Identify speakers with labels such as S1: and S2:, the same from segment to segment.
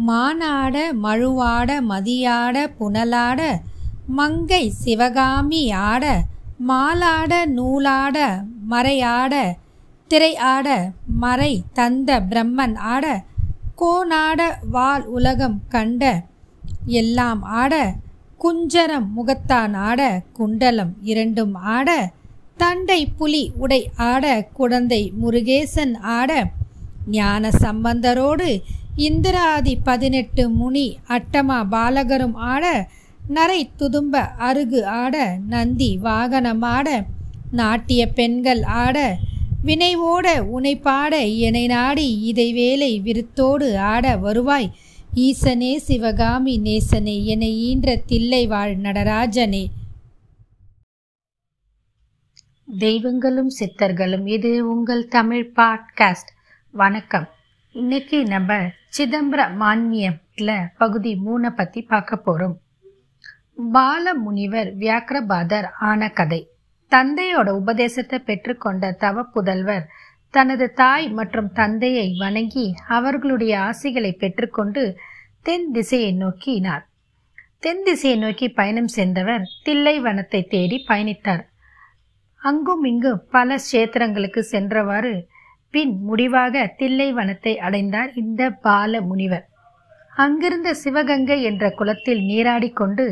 S1: மானாட மழுவாட மதியாட புனலாட மங்கை சிவகாமி ஆட மாலாட நூலாட மறையாட திரையாட மறை தந்த பிரம்மன் ஆட கோனாட வால் உலகம் கண்ட எல்லாம் ஆட குஞ்சரம் முகத்தான் ஆட குண்டலம் இரண்டும் ஆட தண்டை புலி உடை ஆட குழந்தை முருகேசன் ஆட ஞான சம்பந்தரோடு இந்திராதி பதினெட்டு முனி அட்டமா பாலகரும் ஆட நரை துதும்ப அருகு ஆட நந்தி வாகனமாட நாட்டிய பெண்கள் ஆட வினைவோட உனை பாட என்னை நாடி இதை வேலை விருத்தோடு ஆட வருவாய். ஈசனே சிவகாமி நேசனே என ஈன்ற தில்லை வாழ் நடராஜனே. தெய்வங்களும் சித்தர்களும் இது உங்கள் தமிழ் பாட்காஸ்ட். வணக்கம். இன்னைக்கு நம்ம சிதம்பர மான்மியத்தில் பகுதி மூணை பற்றி பார்க்க போகிறோம் பால முனிவர் வியாக்கிரபாதர் ஆன கதை. தந்தையோட உபதேசத்தை பெற்றுக்கொண்ட தவ புதல்வர் தனது தாய் மற்றும் தந்தையை வணங்கி அவர்களுடைய ஆசைகளை பெற்றுக்கொண்டு தென் திசையை நோக்கினார். தென் திசையை நோக்கி பயணம் செய்தவர் தில்லை வனத்தை தேடி பயணித்தார். அங்கும் இங்கும் பல கஷேத்திரங்களுக்கு சென்றவாறு பின் முடிவாக தில்லை வனத்தை அடைந்தார் இந்த பால முனிவர். அங்கிருந்த சிவகங்கை என்ற குளத்தில் நீராடிக்கொண்டு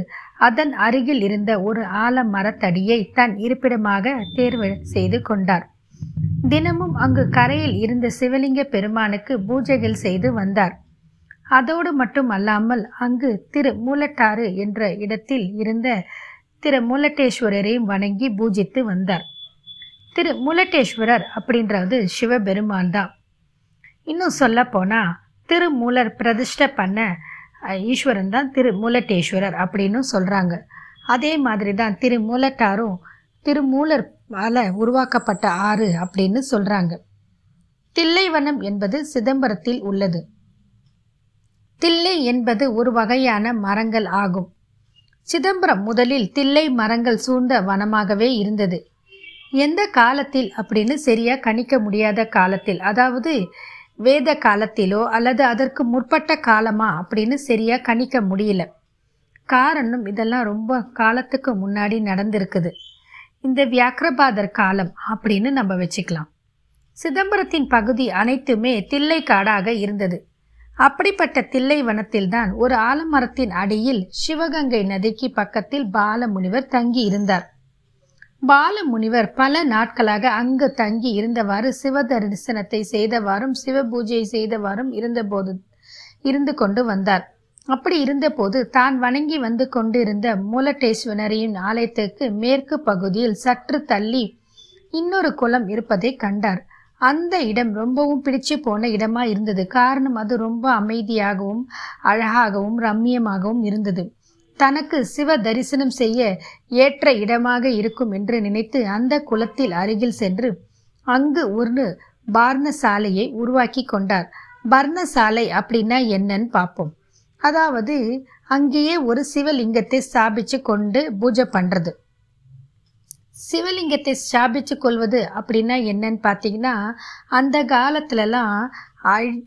S1: அதன் அருகில் இருந்த ஒரு ஆல மரத்தடியை தன் இருப்பிடமாக தேர்வு செய்து கொண்டார். தினமும் அங்கு கரையில் இருந்த சிவலிங்க பெருமானுக்கு பூஜைகள் செய்து வந்தார். அதோடு மட்டும் அல்லாமல் அங்கு திரு மூலட்டாறு என்ற இடத்தில் இருந்த திரு மூலட்டேஸ்வரரையும் வணங்கி பூஜித்து வந்தார். திரு முலட்டேஸ்வரர் அப்படின்றது சிவபெருமான் தான் இன்னும் சொல்ல போனால் திருமூலர் பிரதிஷ்டை பண்ண ஈஸ்வரன் தான் திருமூலட்டேஸ்வரர் அப்படின்னு சொல்கிறாங்க அதே மாதிரி தான் திருமூலட்டாரும் திருமூலர் திருமூலர் உருவாக்கப்பட்ட ஆறு அப்படின்னு சொல்கிறாங்க தில்லைவனம் என்பது சிதம்பரத்தில் உள்ளது. தில்லை என்பது ஒரு வகையான மரங்கள் ஆகும். சிதம்பரம் முதலில் தில்லை மரங்கள் சூழ்ந்த வனமாகவே இருந்தது. எந்த காலத்தில் அப்படின்னு சரியா கணிக்க முடியாத காலத்தில் அதாவது வேத காலத்திலோ அல்லது அதற்கு முற்பட்ட காலமா அப்படின்னு சரியா கணிக்க முடியல. காரணம் இதெல்லாம் ரொம்ப காலத்துக்கு முன்னாடி நடந்திருக்குது. இந்த வியாக்கிரபாதர் காலம் அப்படின்னு நம்ம வச்சுக்கலாம். சிதம்பரத்தின் பகுதி அனைத்துமே தில்லை காடாக இருந்தது. அப்படிப்பட்ட தில்லை வனத்தில்தான் ஒரு ஆலமரத்தின் அடியில் சிவகங்கை நதிக்கு பக்கத்தில் பாலமுனிவர் தங்கி இருந்தார் பாலமுனிவர் பல நாட்களாக அங்கு தங்கி இருந்தவாறு சிவ தரிசனத்தை செய்தவாறும் சிவ பூஜை செய்தவாறும் இருந்தபோது இருந்து கொண்டு வந்தார். அப்படி இருந்தபோது தான் வணங்கி வந்து கொண்டிருந்த மூலட்டேஸ்வரரின் ஆலயத்துக்கு மேற்கு பகுதியில் சற்று தள்ளி இன்னொரு குளம் இருப்பதை கண்டார். அந்த இடம் ரொம்பவும் பிடிச்சு போன இடமா இருந்தது. காரணம் அது ரொம்ப அமைதியாகவும் அழகாகவும் ரம்மியமாகவும் இருந்தது. தனக்கு சிவ தரிசனம் செய்ய ஏற்ற இடமாக இருக்கும் என்று நினைத்து அந்த குளத்தில் அருகில் சென்று அங்கு ஒரு பர்ணசாலையை உருவாக்கி கொண்டார். பர்ணசாலை அப்படின்னா என்னன்னு பார்ப்போம். அதாவது அங்கேயே ஒரு சிவலிங்கத்தை ஸ்தாபிச்சு கொண்டு பூஜை பண்றது. சிவலிங்கத்தை ஸ்தாபிச்சு கொள்வது அப்படின்னா என்னன்னு பார்த்தீங்கன்னா அந்த காலத்துலலாம்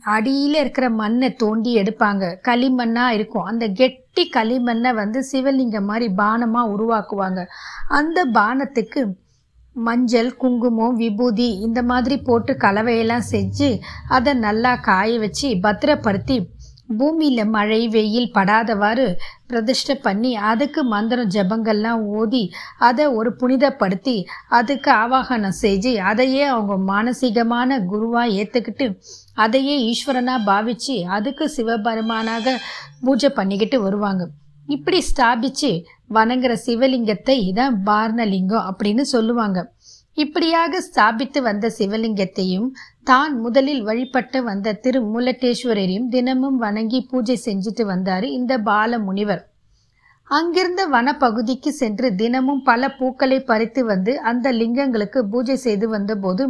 S1: அடியில் இருக்கிற மண்ணை தோண்டி எடுப்பாங்க. களிமண்ணாக இருக்கும். அந்த கெட்டி களிமண்ணை வந்து சிவலிங்கம் மாதிரி பானமாக உருவாக்குவாங்க. அந்த பானத்துக்கு மஞ்சள் குங்குமம் விபூதி இந்த மாதிரி போட்டு கலவையெல்லாம் செஞ்சு அதை நல்லா காய வச்சு பத்திரப்படுத்தி பூமியில் மழை வெயில் படாதவாறு பிரதிஷ்டை பண்ணி அதுக்கு மந்திரம் ஜபங்கள்லாம் ஓதி அதை ஒரு புனிதப்படுத்தி அதுக்கு ஆவாகனம் செஞ்சு அதையே அவங்க மானசீகமான குருவாக ஏற்றுக்கிட்டு அதையே ஈஸ்வரனாக பாவிச்சு அதுக்கு சிவபெருமானாக பூஜை பண்ணிக்கிட்டு வருவாங்க. இப்படி ஸ்தாபிச்சு வணங்குற சிவலிங்கத்தை இதான் பார்ணலிங்கம் அப்படின்னு சொல்லுவாங்க. இப்படியாக ஸ்தாபித்து வந்த சிவலிங்கத்தையும் தான் முதலில் வழிபட்டு வந்த திரு மூலட்டேஸ்வரரையும் தினமும் வணங்கி பூஜை செஞ்சுட்டு வந்தாரு இந்த பால முனிவர் அங்கிருந்த வனப்பகுதிக்கு சென்று தினமும் பல பூக்களை பறித்து வந்து அந்த லிங்கங்களுக்கு பூஜை செய்து வந்தபோது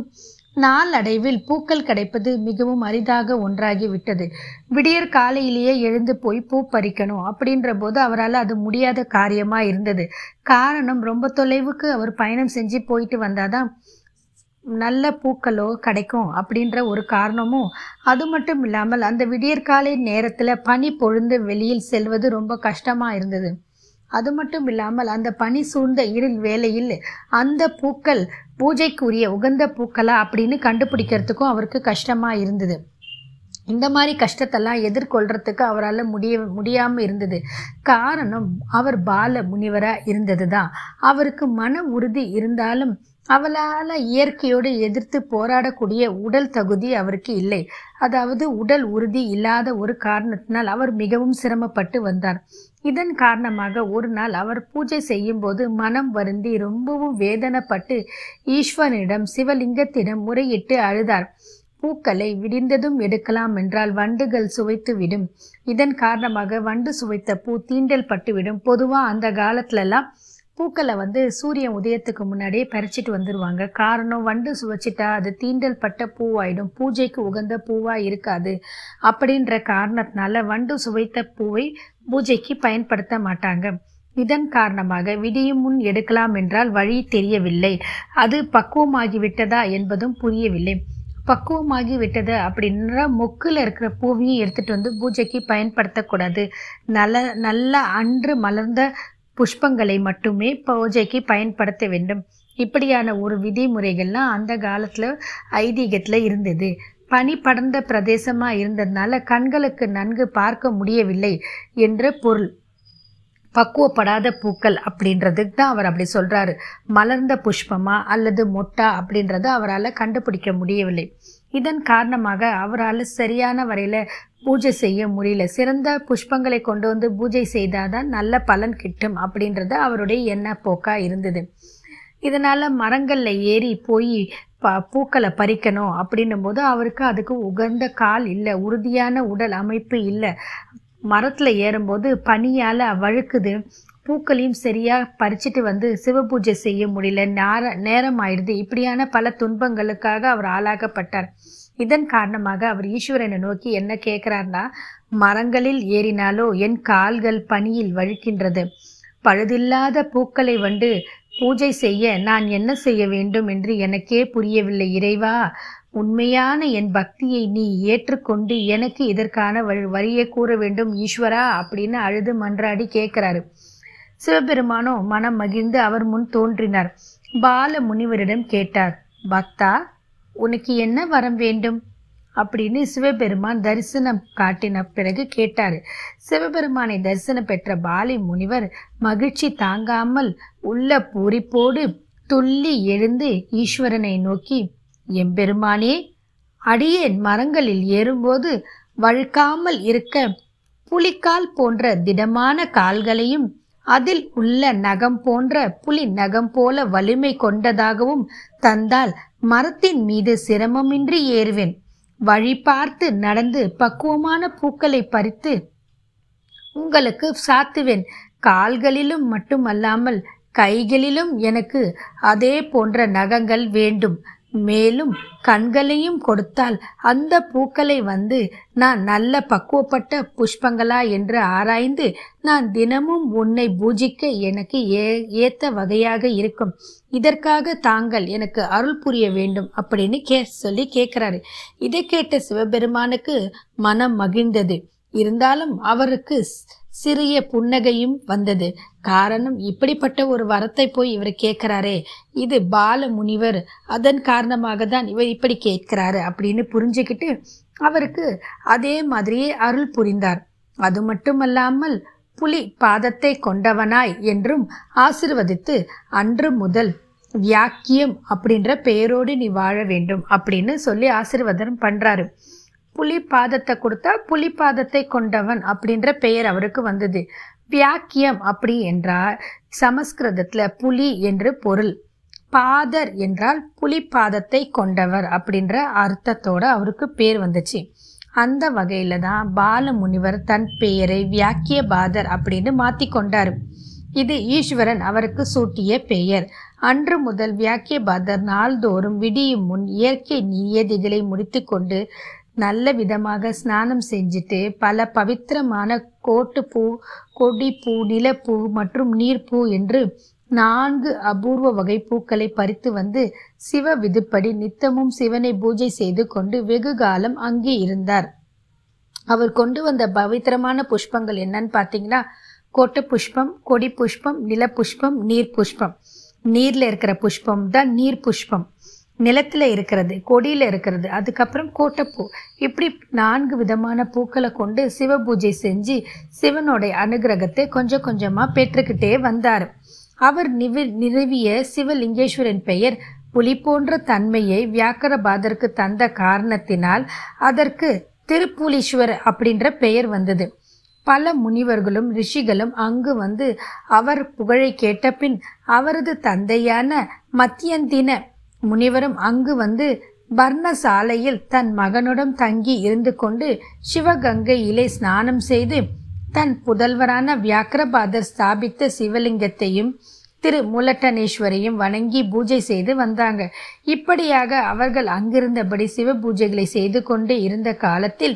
S1: நாளடைவில் பூக்கள் கிடைப்பது மிகவும் அரிதாக ஒன்றாகி விட்டது விடியற் காலையிலேயே எழுந்து போய் பூ பறிக்கணும் அப்படின்ற போது அவரால் அது முடியாத காரியமா இருந்தது. காரணம் ரொம்ப தொலைவுக்கு அவர் பயணம் செஞ்சு போயிட்டு வந்தாதான் நல்ல பூக்களோ கிடைக்கும் அப்படின்ற ஒரு காரணமும் அது மட்டும் இல்லாமல் அந்த விடியற்காலை நேரத்தில் பனி பொழுந்து வெளியில் செல்வது ரொம்ப கஷ்டமாக இருந்தது. அது மட்டும் இல்லாமல் அந்த பனி சூழ்ந்த இருள் வேலையில் அந்த பூக்கள் பூஜைக்குரிய உகந்த பூக்களா அப்படின்னு கண்டுபிடிக்கிறதுக்கும் அவருக்கு கஷ்டமாக இருந்தது. இந்த மாதிரி கஷ்டத்தெல்லாம் எதிர்கொள்றதுக்கு அவரால் முடிய முடியாமல் இருந்தது. காரணம் அவர் பால முனிவராக இருந்தது தான் அவருக்கு மன உறுதி இருந்தாலும் அவளால் இயற்கையோடு எதிர்த்து போராடக்கூடிய உடல் தகுதி அவருக்கு இல்லை. அதாவது உடல் உறுதி இல்லாத ஒரு காரணத்தினால் அவர் மிகவும் சிரமப்பட்டு வந்தார். இதன் காரணமாக ஒரு நாள் அவர் பூஜை செய்யும்போது மனம் வருந்தி ரொம்பவும் வேதனைப்பட்டு ஈஸ்வரனிடம் சிவலிங்கத்திடம் முறையிட்டு அழுதார். பூக்களை விடிந்ததும் எடுக்கலாம் என்றால் வண்டுகள் சுவைத்து விடும். இதன் காரணமாக வண்டு சுவைத்த பூ தீண்டல் பட்டுவிடும். பொதுவாக அந்த காலத்துலலாம் பூக்களை வந்து சூரியன் உதயத்துக்கு முன்னாடியே பறிச்சிட்டு வந்துடுவாங்க காரணம் வண்டு சுவைச்சிட்டா அது தீண்டல் பட்ட பூவாயிடும். பூஜைக்கு உகந்த பூவா இருக்காது. அப்படின்ற காரணத்தினால வண்டு சுவைத்த பூவை பூஜைக்கு பயன்படுத்த மாட்டாங்க. இதன் காரணமாக விடியும் முன் எடுக்கலாம் என்றால் வழி தெரியவில்லை. அது பக்குவமாகிவிட்டதா என்பதும் புரியவில்லை. பக்குவமாகி விட்டது அப்படின்ற மொக்கில் இருக்கிற பூவையும் எடுத்துட்டு வந்து பூஜைக்கு பயன்படுத்தக்கூடாது. நல்ல நல்ல அன்று மலர்ந்த புஷ்பங்களை மட்டுமே பூஜைக்கு பயன்படுத்த வேண்டும். இப்படியான ஒரு விதிமுறைகள்லாம் அந்த காலத்தில் ஐதீகத்தில் இருந்தது. பனி படர்ந்த பிரதேசமாக இருந்ததுனால கண்களுக்கு நன்கு பார்க்க முடியவில்லை என்ற பொருள். பக்குவப்படாத பூக்கள் அப்படின்றதுக்கு தான் அவர் அப்படி சொல்கிறாரு மலர்ந்த புஷ்பமா அல்லது மொட்டா அப்படின்றத அவரால் கண்டுபிடிக்க முடியவில்லை. இதன் காரணமாக அவரால் சரியான வரையில் பூஜை செய்ய முடியல. சிறந்த புஷ்பங்களை கொண்டு வந்து பூஜை செய்தாதான் நல்ல பலன் கிட்டும் அப்படின்றது அவருடைய எண்ண போக்கா இருந்தது. இதனால் மரங்களில் ஏறி போய் ப பூக்களை பறிக்கணும் அப்படின்னும் போது அவருக்கு அதுக்கு உகந்த கால் இல்லை உறுதியான உடல் அமைப்பு இல்லை. மரத்தில் ஏறும்போது பனியால் வழுக்குது. பூக்களையும் சரியாக பறிச்சுட்டு வந்து சிவ பூஜை செய்ய முடியல. நேர நேரம் ஆயிடுது இப்படியான பல துன்பங்களுக்காக அவர் ஆளாகப்பட்டார். இதன் காரணமாக அவர் ஈஸ்வரனை நோக்கி என்ன கேட்கிறார்னா மரங்களில் ஏறினாலோ என் கால்கள் பனியில் வழுக்கின்றது. பழுதில்லாத பூக்களை வந்து பூஜை செய்ய நான் என்ன செய்ய வேண்டும் என்று எனக்கே புரியவில்லை. இறைவா உண்மையான என் பக்தியை நீ ஏற்றுக்கொண்டு எனக்கு இதற்கான வழி வழியை கூற வேண்டும். ஈஸ்வரா அப்படின்னு அழுது மன்றாடி கேட்கிறாரு. சிவபெருமானோ மனம் மகிழ்ந்து அவர் முன் தோன்றினார். பால முனிவரிடம் கேட்டார் பக்தா உனக்கு என்ன வரம் வேண்டும்? அப்படின்னு சிவபெருமான் தரிசனம் காட்டின பிறகு கேட்டார். சிவபெருமானை தரிசனம் பெற்ற பாலி முனிவர் மகிழ்ச்சி தாங்காமல் உள்ள பூரிப்போடு துள்ளி எழுந்து ஈஸ்வரனை நோக்கி எம்பெருமானே அடியேன் மரங்களில் ஏறும்போது வழுக்காமல் இருக்க புலிக்கால் போன்ற திடமான கால்களையும் அதில் உள்ள நகம் போன்ற புலி நகம் போல வலிமை கொண்டதாகவும் தந்தால் மரத்தின் மீது சிரமமின்றி ஏறுவேன். வழி பார்த்து நடந்து பக்குவமான பூக்களை பறித்து உங்களுக்கு சாத்துவேன். கால்களிலும் மட்டுமல்லாமல் கைகளிலும் எனக்கு அதே போன்ற நகங்கள் வேண்டும். மேலும் கண்களையும் கொடுத்தால் அந்த பூக்களை வந்து நான் நல்ல பக்குவப்பட்ட புஷ்பங்களா என்று ஆராய்ந்து நான் தினமும் உன்னை பூஜிக்க எனக்கு ஏ ஏத்த வகையாக இருக்கும். இதற்காக தாங்கள் எனக்கு அருள் புரிய வேண்டும் அப்படின்னு கே சொல்லி கேட்கிறாரு இதை கேட்ட சிவபெருமானுக்கு மனம் மகிழ்ந்தது. இருந்தாலும் அவருக்கு சிறிய புன்னகையும் வந்தது. காரணம் இப்படிப்பட்ட ஒரு வரத்தை போய் இவர் கேட்கிறாரே இது பால முனிவர் அதன் காரணமாக தான் இவர் இப்படி கேட்கிறாரு அப்படின்னு புரிஞ்சுக்கிட்டு அவருக்கு அதே மாதிரியே அருள் புரிந்தார். அது மட்டுமல்லாமல் புலி பாதத்தை கொண்டவனாய் என்றும் ஆசிர்வதித்து அன்று முதல் வியாக்கியம் அப்படின்ற பெயரோடு நீ வாழ வேண்டும் அப்படின்னு சொல்லி ஆசிர்வாதம் பண்றாரு. புலி பாதத்தை கொடுத்தா புலி பாதத்தை கொண்டவன் அப்படின்ற பெயர் அவருக்கு வந்தது. வியாக்கியம் அப்படி என்றால் சமஸ்கிருதத்துல புலி என்று பொருள். பாதர் என்றால் புலி பாதத்தை கொண்டவர் அப்படின்ற அர்த்தத்தோட அவருக்கு பேர் வந்துச்சு. அந்த வகையில தான் பால முனிவர் தன் பெயரை வியாக்கிய பாதர் அப்படின்னு மாத்தி கொண்டார். இது ஈஸ்வரன் அவருக்கு சூட்டிய பெயர். அன்று முதல் வியாக்கிய பாதர் நாள்தோறும் விடியும் முன் இயற்கை நியதிகளை முடித்துக்கொண்டு நல்ல விதமாக ஸ்நானம் செஞ்சுட்டு பல பவித்திரமான கோட்டுப்பூ கொடிப்பூ நிலப்பூ மற்றும் நீர்ப்பூ என்று நான்கு அபூர்வ வகை பூக்களை பறித்து வந்து சிவ விதுப்படி நித்தமும் சிவனை பூஜை செய்து கொண்டு வெகு காலம் அங்கே இருந்தார். அவர் கொண்டு வந்த பவித்திரமான புஷ்பங்கள் என்னன்னு பார்த்தீங்கன்னா கோட்ட புஷ்பம் கொடி புஷ்பம் நில புஷ்பம் நீர் புஷ்பம். நீர்ல இருக்கிற புஷ்பம் தான் நீர் புஷ்பம். நிலத்தில் இருக்கிறது கொடியில் இருக்கிறது அதுக்கப்புறம் கோட்டைப்பூ. இப்படி நான்கு விதமான பூக்களை கொண்டு சிவ பூஜை செஞ்சு சிவனுடைய அனுகிரகத்தை கொஞ்சம் கொஞ்சமாக பெற்றுக்கிட்டே வந்தார். அவர் நிவி நிறுவிய சிவலிங்கேஸ்வரன் பெயர் புலி போன்ற தன்மையை வியாக்கரபாதருக்கு தந்த காரணத்தினால் அதற்கு திருப்புலீஸ்வர் அப்படின்ற பெயர் வந்தது. பல முனிவர்களும் ரிஷிகளும் அங்கு வந்து அவர் புகழை கேட்ட பின் அவரது தந்தையான மத்தியந்தின முனிவரும் அங்கு வந்து பர்ணசாலையில் தன் மகனுடன் தங்கி இருந்து கொண்டு சிவகங்கையிலே ஸ்நானம் செய்து தன் புதல்வரான வியாக்கிரபாதர் ஸ்தாபித்த சிவலிங்கத்தையும் திரு முலட்டனேஸ்வரையும் வணங்கி பூஜை செய்து வந்தாங்க. இப்படியாக அவர்கள் அங்கிருந்தபடி சிவ பூஜைகளை செய்து கொண்டு இருந்த காலத்தில்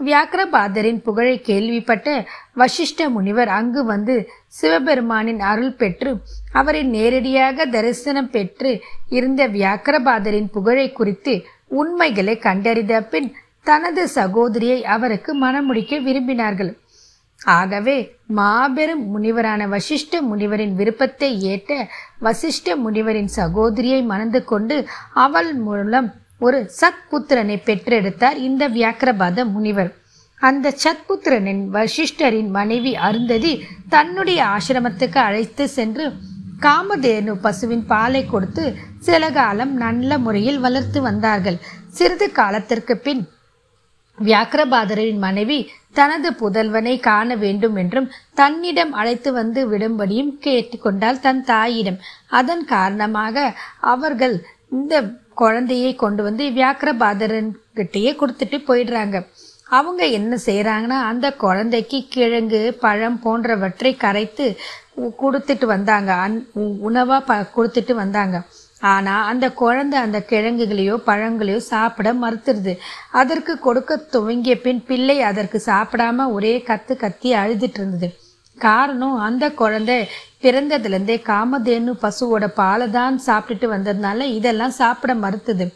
S1: வியாக்கிரபாதரின் புகழை கேள்விப்பட்ட வசிஷ்ட முனிவர் அங்கு வந்து சிவபெருமானின் அருள் பெற்று அவரை நேரடியாக தரிசனம் பெற்று இருந்த வியாக்கிரபாதரின் புகழை குறித்து உண்மைகளை கண்டறிந்த பின் தனது சகோதரியை அவருக்கு மணமுடிக்க விரும்பினார்கள். ஆகவே மாபெரும் முனிவரான வசிஷ்ட முனிவரின் விருப்பத்தை ஏற்ற வசிஷ்ட முனிவரின் சகோதரியை மணந்து கொண்டு அவள் மூலம் ஒரு சத்புத்திரனை பெற்றெடுத்தார் இந்த வியாக்கிரபாத முனிவர். அந்த சத்புத்திரனின் வசிஷ்டரின் மனைவி அருந்ததி தன்னுடைய ஆசிரமத்துக்கு அழைத்து சென்று காமதேனு பசுவின் பாலை கொடுத்து சில காலம் நல்ல முறையில் வளர்த்து வந்தார்கள். சிறிது காலத்திற்கு பின் வியாக்கிரபாதரின் மனைவி தனது புதல்வனை காண வேண்டும் என்றும் தன்னிடம் அழைத்து வந்து விடும்படியும் கேட்டுக்கொண்டால் தன் தாயிடம். அதன் காரணமாக அவர்கள் இந்த குழந்தையை கொண்டு வந்து வியாக்கிரபாதரன் கிட்டேயே கொடுத்துட்டு போயிடுறாங்க. அவங்க என்ன செய்யறாங்கன்னா அந்த குழந்தைக்கு கிழங்கு பழம் போன்றவற்றை கரைத்து கொடுத்துட்டு வந்தாங்க. அன் உணவா ப கொடுத்துட்டு வந்தாங்க. ஆனா அந்த குழந்தை அந்த கிழங்குகளையோ பழங்களையோ சாப்பிட மறுத்துருது. அதற்கு கொடுக்க துவங்கிய பின் பிள்ளை அதற்கு சாப்பிடாம ஒரே கத்து கத்தி அழுதுட்டு இருந்தது. காரணம் அந்த குழந்தை பிறந்ததுலேருந்தே காமதேனு பசுவோட பாலை தான் சாப்பிட்டுட்டு வந்ததுனால இதெல்லாம் சாப்பிட மறுத்துது.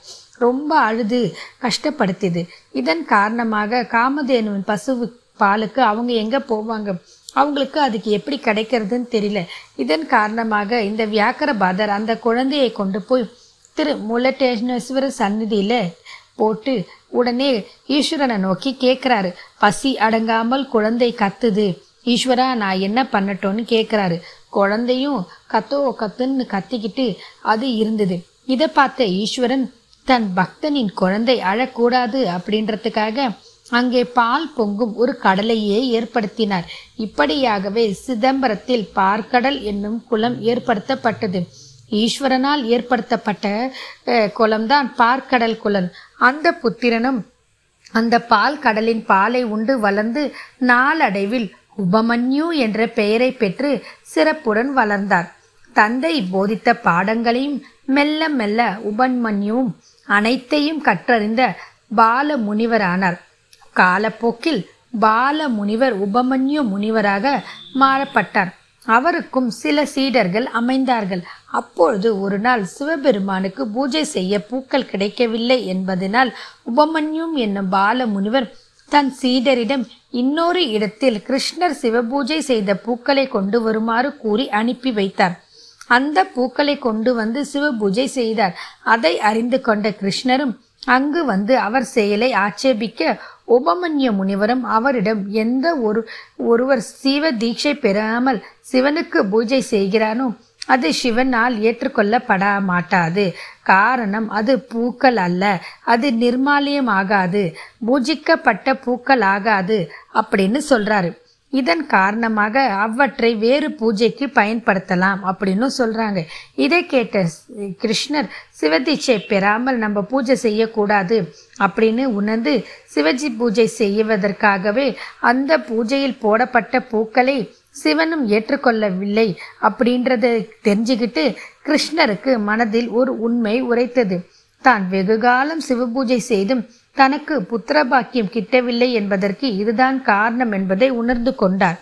S1: ரொம்ப அழுது கஷ்டப்படுத்திது இதன் காரணமாக காமதேனுவின் பசு பாலுக்கு அவங்க எங்கே போவாங்க? அவங்களுக்கு அதுக்கு எப்படி கிடைக்கிறதுன்னு தெரியல. இதன் காரணமாக இந்த வியாக்கரபாதர் அந்த குழந்தையை கொண்டு போய் திரு மூலட்டேஸ்வர சந்நிதியில் போட்டு உடனே ஈஸ்வரனை நோக்கி கேட்குறாரு. பசி அடங்காமல் குழந்தை கத்துது. ஈஸ்வரா நான் என்ன பண்ணட்டோன்னு கேட்குறாரு குழந்தையும் கத்தோ கத்துன்னு கத்திக்கிட்டு அது இருந்தது. இதை பார்த்த ஈஸ்வரன் தன் பக்தனின் குழந்தை அழக்கூடாது அப்படின்றதுக்காக அங்கே பால் பொங்கும் ஒரு கடலையே ஏற்படுத்தினார். இப்படியாகவே சிதம்பரத்தில் பார்க்கடல் என்னும் குளம் ஏற்படுத்தப்பட்டது. ஈஸ்வரனால் ஏற்படுத்தப்பட்ட குளம்தான் பார்க்கடல் குளம். அந்த புத்திரனும் அந்த பால் கடலின் பாலை உண்டு வளர்ந்து நாளடைவில் உபமன்யு என்ற பெயரை பெற்று சிறப்புடன் வளர்ந்தார். தந்தை போதித்த பாடங்களையும் மெல்ல மெல்ல உபன்மன்யுவும் அனைத்தையும் கற்றறிந்த பால முனிவரானார் காலப்போக்கில் பால முனிவர் உபமன்யு முனிவராக மாறப்பட்டார். அவருக்கும் சில சீடர்கள் அமைந்தார்கள். அப்பொழுது ஒரு நாள் சிவபெருமானுக்கு பூஜை செய்ய பூக்கள் கிடைக்கவில்லை என்பதனால் உபமன்யும் என்னும் பால முனிவர் தன் சீடரிடம் இன்னொரு இடத்தில் கிருஷ்ணர் சிவபூஜை செய்த பூக்களை கொண்டு வருமாறு கூறி அனுப்பி வைத்தார். அந்த பூக்களை கொண்டு வந்து சிவபூஜை செய்தார். அதை அறிந்து கொண்ட கிருஷ்ணரும் அங்கு வந்து அவர் செயலை ஆட்சேபிக்க உபமன்ய முனிவரும் அவரிடம் எந்த ஒரு ஒருவர் சிவ தீட்சை பெறாமல் சிவனுக்கு பூஜை செய்கிறானோ அது சிவனால் ஏற்றுக்கொள்ளப்பட மாட்டாது காரணம் அது பூக்கள் அல்ல. அது நிர்மாலியம் ஆகாது பூஜிக்கப்பட்ட பூக்கள் ஆகாது அப்படின்னு சொல்றாரு. இதன் காரணமாக அவற்றை வேறு பூஜைக்கு பயன்படுத்தலாம் அப்படின்னு சொல்றாங்க. இதை கேட்ட கிருஷ்ணர் சிவதீட்சை பெறாமல் நம்ம பூஜை செய்யக்கூடாது அப்படின்னு உணர்ந்து சிவஜி பூஜை செய்வதற்காகவே அந்த பூஜையில் போடப்பட்ட பூக்களை சிவனும் ஏற்றுக்கொள்ளவில்லை அப்படின்றத தெரிஞ்சுக்கிட்டு கிருஷ்ணருக்கு மனதில் ஒரு உண்மை உரைத்தது. தான் வெகுகாலம் சிவபூஜை செய்தும் தனக்கு புத்திர பாக்கியம் கிட்டவில்லை என்பதற்கு இதுதான் காரணம் என்பதை உணர்ந்து கொண்டார்.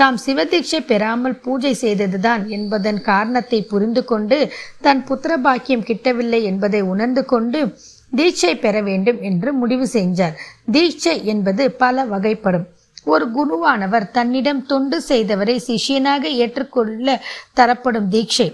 S1: தாம் சிவதீட்சை பெறாமல் பூஜை செய்ததுதான் என்பதன் காரணத்தை புரிந்து கொண்டு தன் புத்திர பாக்கியம் கிட்டவில்லை என்பதை உணர்ந்து கொண்டு தீட்சை பெற வேண்டும் என்று முடிவு செஞ்சார். தீட்சை என்பது பல வகைப்படும். ஒரு குருவானவர் தன்னிடம் தொண்டு செய்தவரை சிஷ்யனாக ஏற்றுக்கொள்ள தரப்படும் தீட்சை.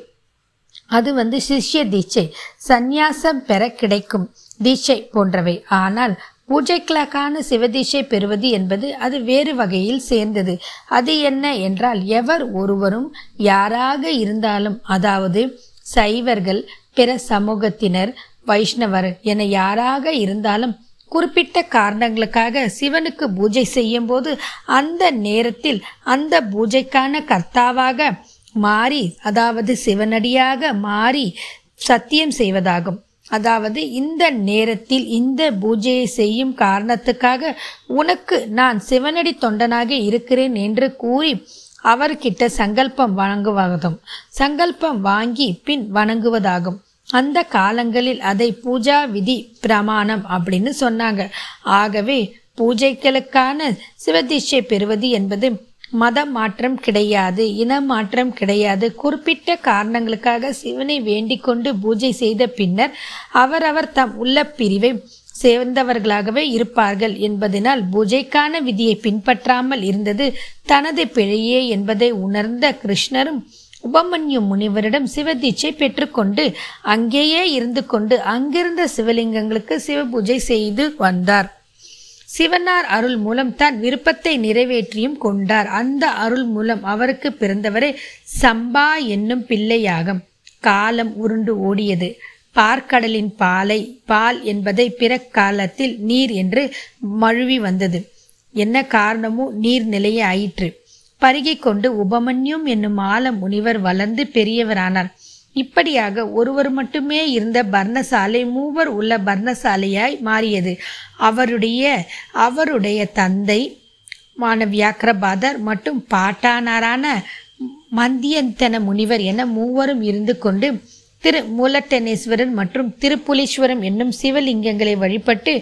S1: அது வந்து சிஷ்ய தீட்சை. சந்நியாசம் பெற கிடைக்கும் தீட்சை போன்றவை. ஆனால் பூஜைகளுக்கான சிவதீட்சை பெறுவது என்பது அது வேறு வகையில் சேர்ந்தது. அது என்ன என்றால் எவர் ஒருவரும் யாராக இருந்தாலும் அதாவது சைவர்கள் பிற சமூகத்தினர் வைஷ்ணவர் என யாராக இருந்தாலும் குறிப்பிட்ட காரணங்களுக்காக சிவனுக்கு பூஜை செய்யும் போது அந்த நேரத்தில் அந்த பூஜைக்கான கர்த்தாவாக மாறி அதாவது சிவனடியாக மாறி சத்தியம் செய்வதாகும். அதாவது இந்த நேரத்தில் இந்த பூஜையை செய்யும் காரணத்துக்காக உனக்கு நான் சிவனடி தொண்டனாக இருக்கிறேன் என்று கூறி அவர்கிட்ட சங்கல்பம் வழங்குவதும் சங்கல்பம் வாங்கி பின் வணங்குவதாகும். அந்த காலங்களில் அதை பூஜா விதி பிரமாணம் அப்படின்னு சொன்னாங்க. ஆகவே பூஜைகளுக்கான சிவதிஷை பெறுவது என்பது மத மாற்றம் கிடையாது இன மாற்றம் கிடையாது. குறிப்பிட்ட காரணங்களுக்காக சிவனை வேண்டிக் கொண்டு பூஜை செய்த பின்னர் அவரவர் தம் உள்ள பிரிவை சேர்ந்தவர்களாகவே இருப்பார்கள் என்பதனால் பூஜைக்கான விதியை பின்பற்றாமல் இருந்தது தனது பிழையே என்பதை உணர்ந்த கிருஷ்ணரும் உபமன்யு முனிவரிடம் சிவதீட்சை பெற்றுக்கொண்டு அங்கேயே இருந்து கொண்டு அங்கிருந்த சிவலிங்கங்களுக்கு சிவபூஜை செய்து வந்தார். சிவனார் அருள் மூலம் தான் விருப்பத்தை நிறைவேற்றியும் கொண்டார். அந்த அருள் மூலம் அவருக்கு பிறந்தவரே சம்பா என்னும் பிள்ளையாகும். காலம் உருண்டு ஓடியது. பார்க்கடலின் பாலை பால் என்பதை பிற காலத்தில் நீர் என்று மழுவி வந்தது. என்ன காரணமோ நீர் நிலைய ஆயிற்று. பருகிக் கொண்டு உபமன்யும் என்னும் ஆல முனிவர் வளர்ந்து பெரியவரானார். இப்படியாக ஒருவர் மட்டுமே இருந்த பர்ணசாலை மூவர் உள்ள பர்ணசாலையாய் மாறியது. அவருடைய அவருடைய தந்தை மாணவியாக்கிரபாதர் மற்றும் பாட்டானாரான மந்தியந்தன முனிவர் என மூவரும் இருந்து கொண்டு திரு மூலட்டனேஸ்வரன் மற்றும் திருப்புலீஸ்வரம் என்னும் சிவலிங்கங்களை வழிபட்டு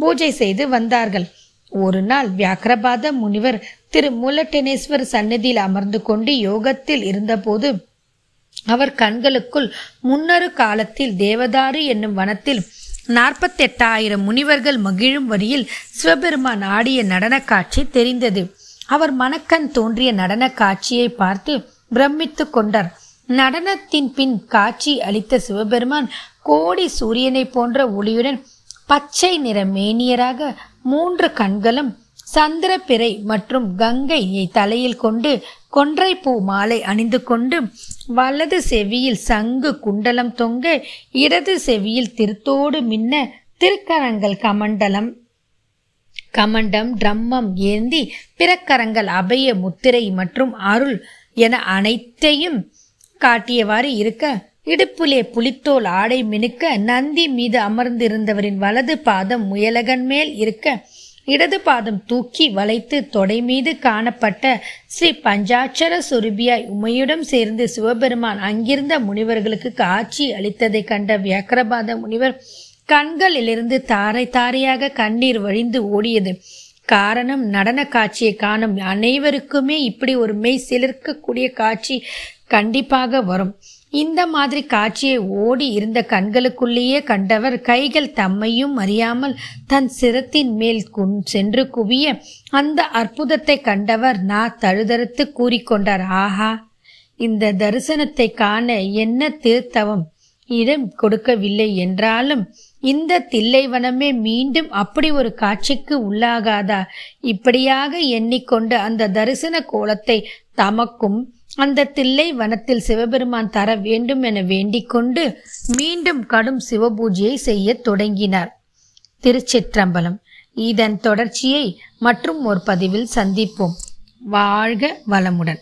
S1: பூஜை செய்து வந்தார்கள். ஒரு நாள் வியாக்கிரபாத முனிவர் திரு மூலட்டனேஸ்வர் சன்னதியில் அமர்ந்து கொண்டு யோகத்தில் இருந்தபோது அவர் கண்களுக்குள் முன்னொரு காலத்தில் தேவதாரு என்னும் வனத்தில் நாற்பத்தெட்டாயிரம் முனிவர்கள் மகிழும் வரியில் சிவபெருமான் ஆடிய நடன காட்சி தெரிந்தது. அவர் மணக்கண் தோன்றிய நடன காட்சியை பார்த்து பிரமித்து கொண்டார். நடனத்தின் பின் காட்சி அளித்த சிவபெருமான் கோடி சூரியனை போன்ற ஒளியுடன் பச்சை நிற மேனியராக மூன்று கண்களும் சந்திரப்பிறை மற்றும் கங்கையை தலையில் கொண்டு கொன்றை பூ மாலை அணிந்து கொண்டு வலது செவியில் சங்கு குண்டலம் தொங்க இடது செவியில் திருத்தோடு மின்ன திருக்கரங்கள் கமண்டலம். கமண்டம் ட்ரம்மம் ஏந்தி பிறக்கரங்கள் அபய முத்திரை மற்றும் அருள் என அனைத்தையும் காட்டியவாறு இருக்க இடுப்பிலே புலித்தோல் ஆடை மினுக்க நந்தி மீது அமர்ந்திருந்தவரின் வலது பாதம் முயலகன் மேல் இருக்க இடது பாதம் தூக்கி வளைத்து தொடை மீது காணப்பட்ட ஸ்ரீ பஞ்சாட்சர சுரபியாய் உமையுடன் சேர்ந்து சிவபெருமான் அங்கிருந்த முனிவர்களுக்கு காட்சி அளித்ததை கண்ட வியாக்கிரபாத முனிவர் கண்களிலிருந்து தாரை தாரையாக கண்ணீர் வழிந்து ஓடியது. காரணம் நடன காட்சியை காணும் அனைவருக்குமே இப்படி ஒரு மெய் சிலிர்க்கக்கூடிய காட்சி கண்டிப்பாக வரும். இந்த மாதிரி காட்சியை ஓடி இருந்த கண்களுக்குள்ளேயே கண்டவர் கைகள் தம்மையும் அறியாமல் தன் சிரத்தின் மேல் குன் சென்று குவிய அந்த அற்புதத்தை கண்டவர் நா தழுதறுத்து கூறிக்கொண்டார். ஆஹா! இந்த தரிசனத்தை காண என்ன திருத்தவம்? இடம் கொடுக்கவில்லை என்றாலும் இந்த தில்லைவனமே மீண்டும் அப்படி ஒரு காட்சிக்கு உள்ளாகாதா? இப்படியாக எண்ணிக்கொண்டு அந்த தரிசன கோலத்தை தமக்கும் அந்த தில்லை வனத்தில் சிவபெருமான் தர வேண்டும் என வேண்டிக் கொண்டு மீண்டும் கடும் சிவபூஜையை செய்ய தொடங்கினார். திருச்சிற்றம்பலம். இதன் தொடர்ச்சியை மற்றும் ஒரு பதிவில் சந்திப்போம். வாழ்க வளமுடன்.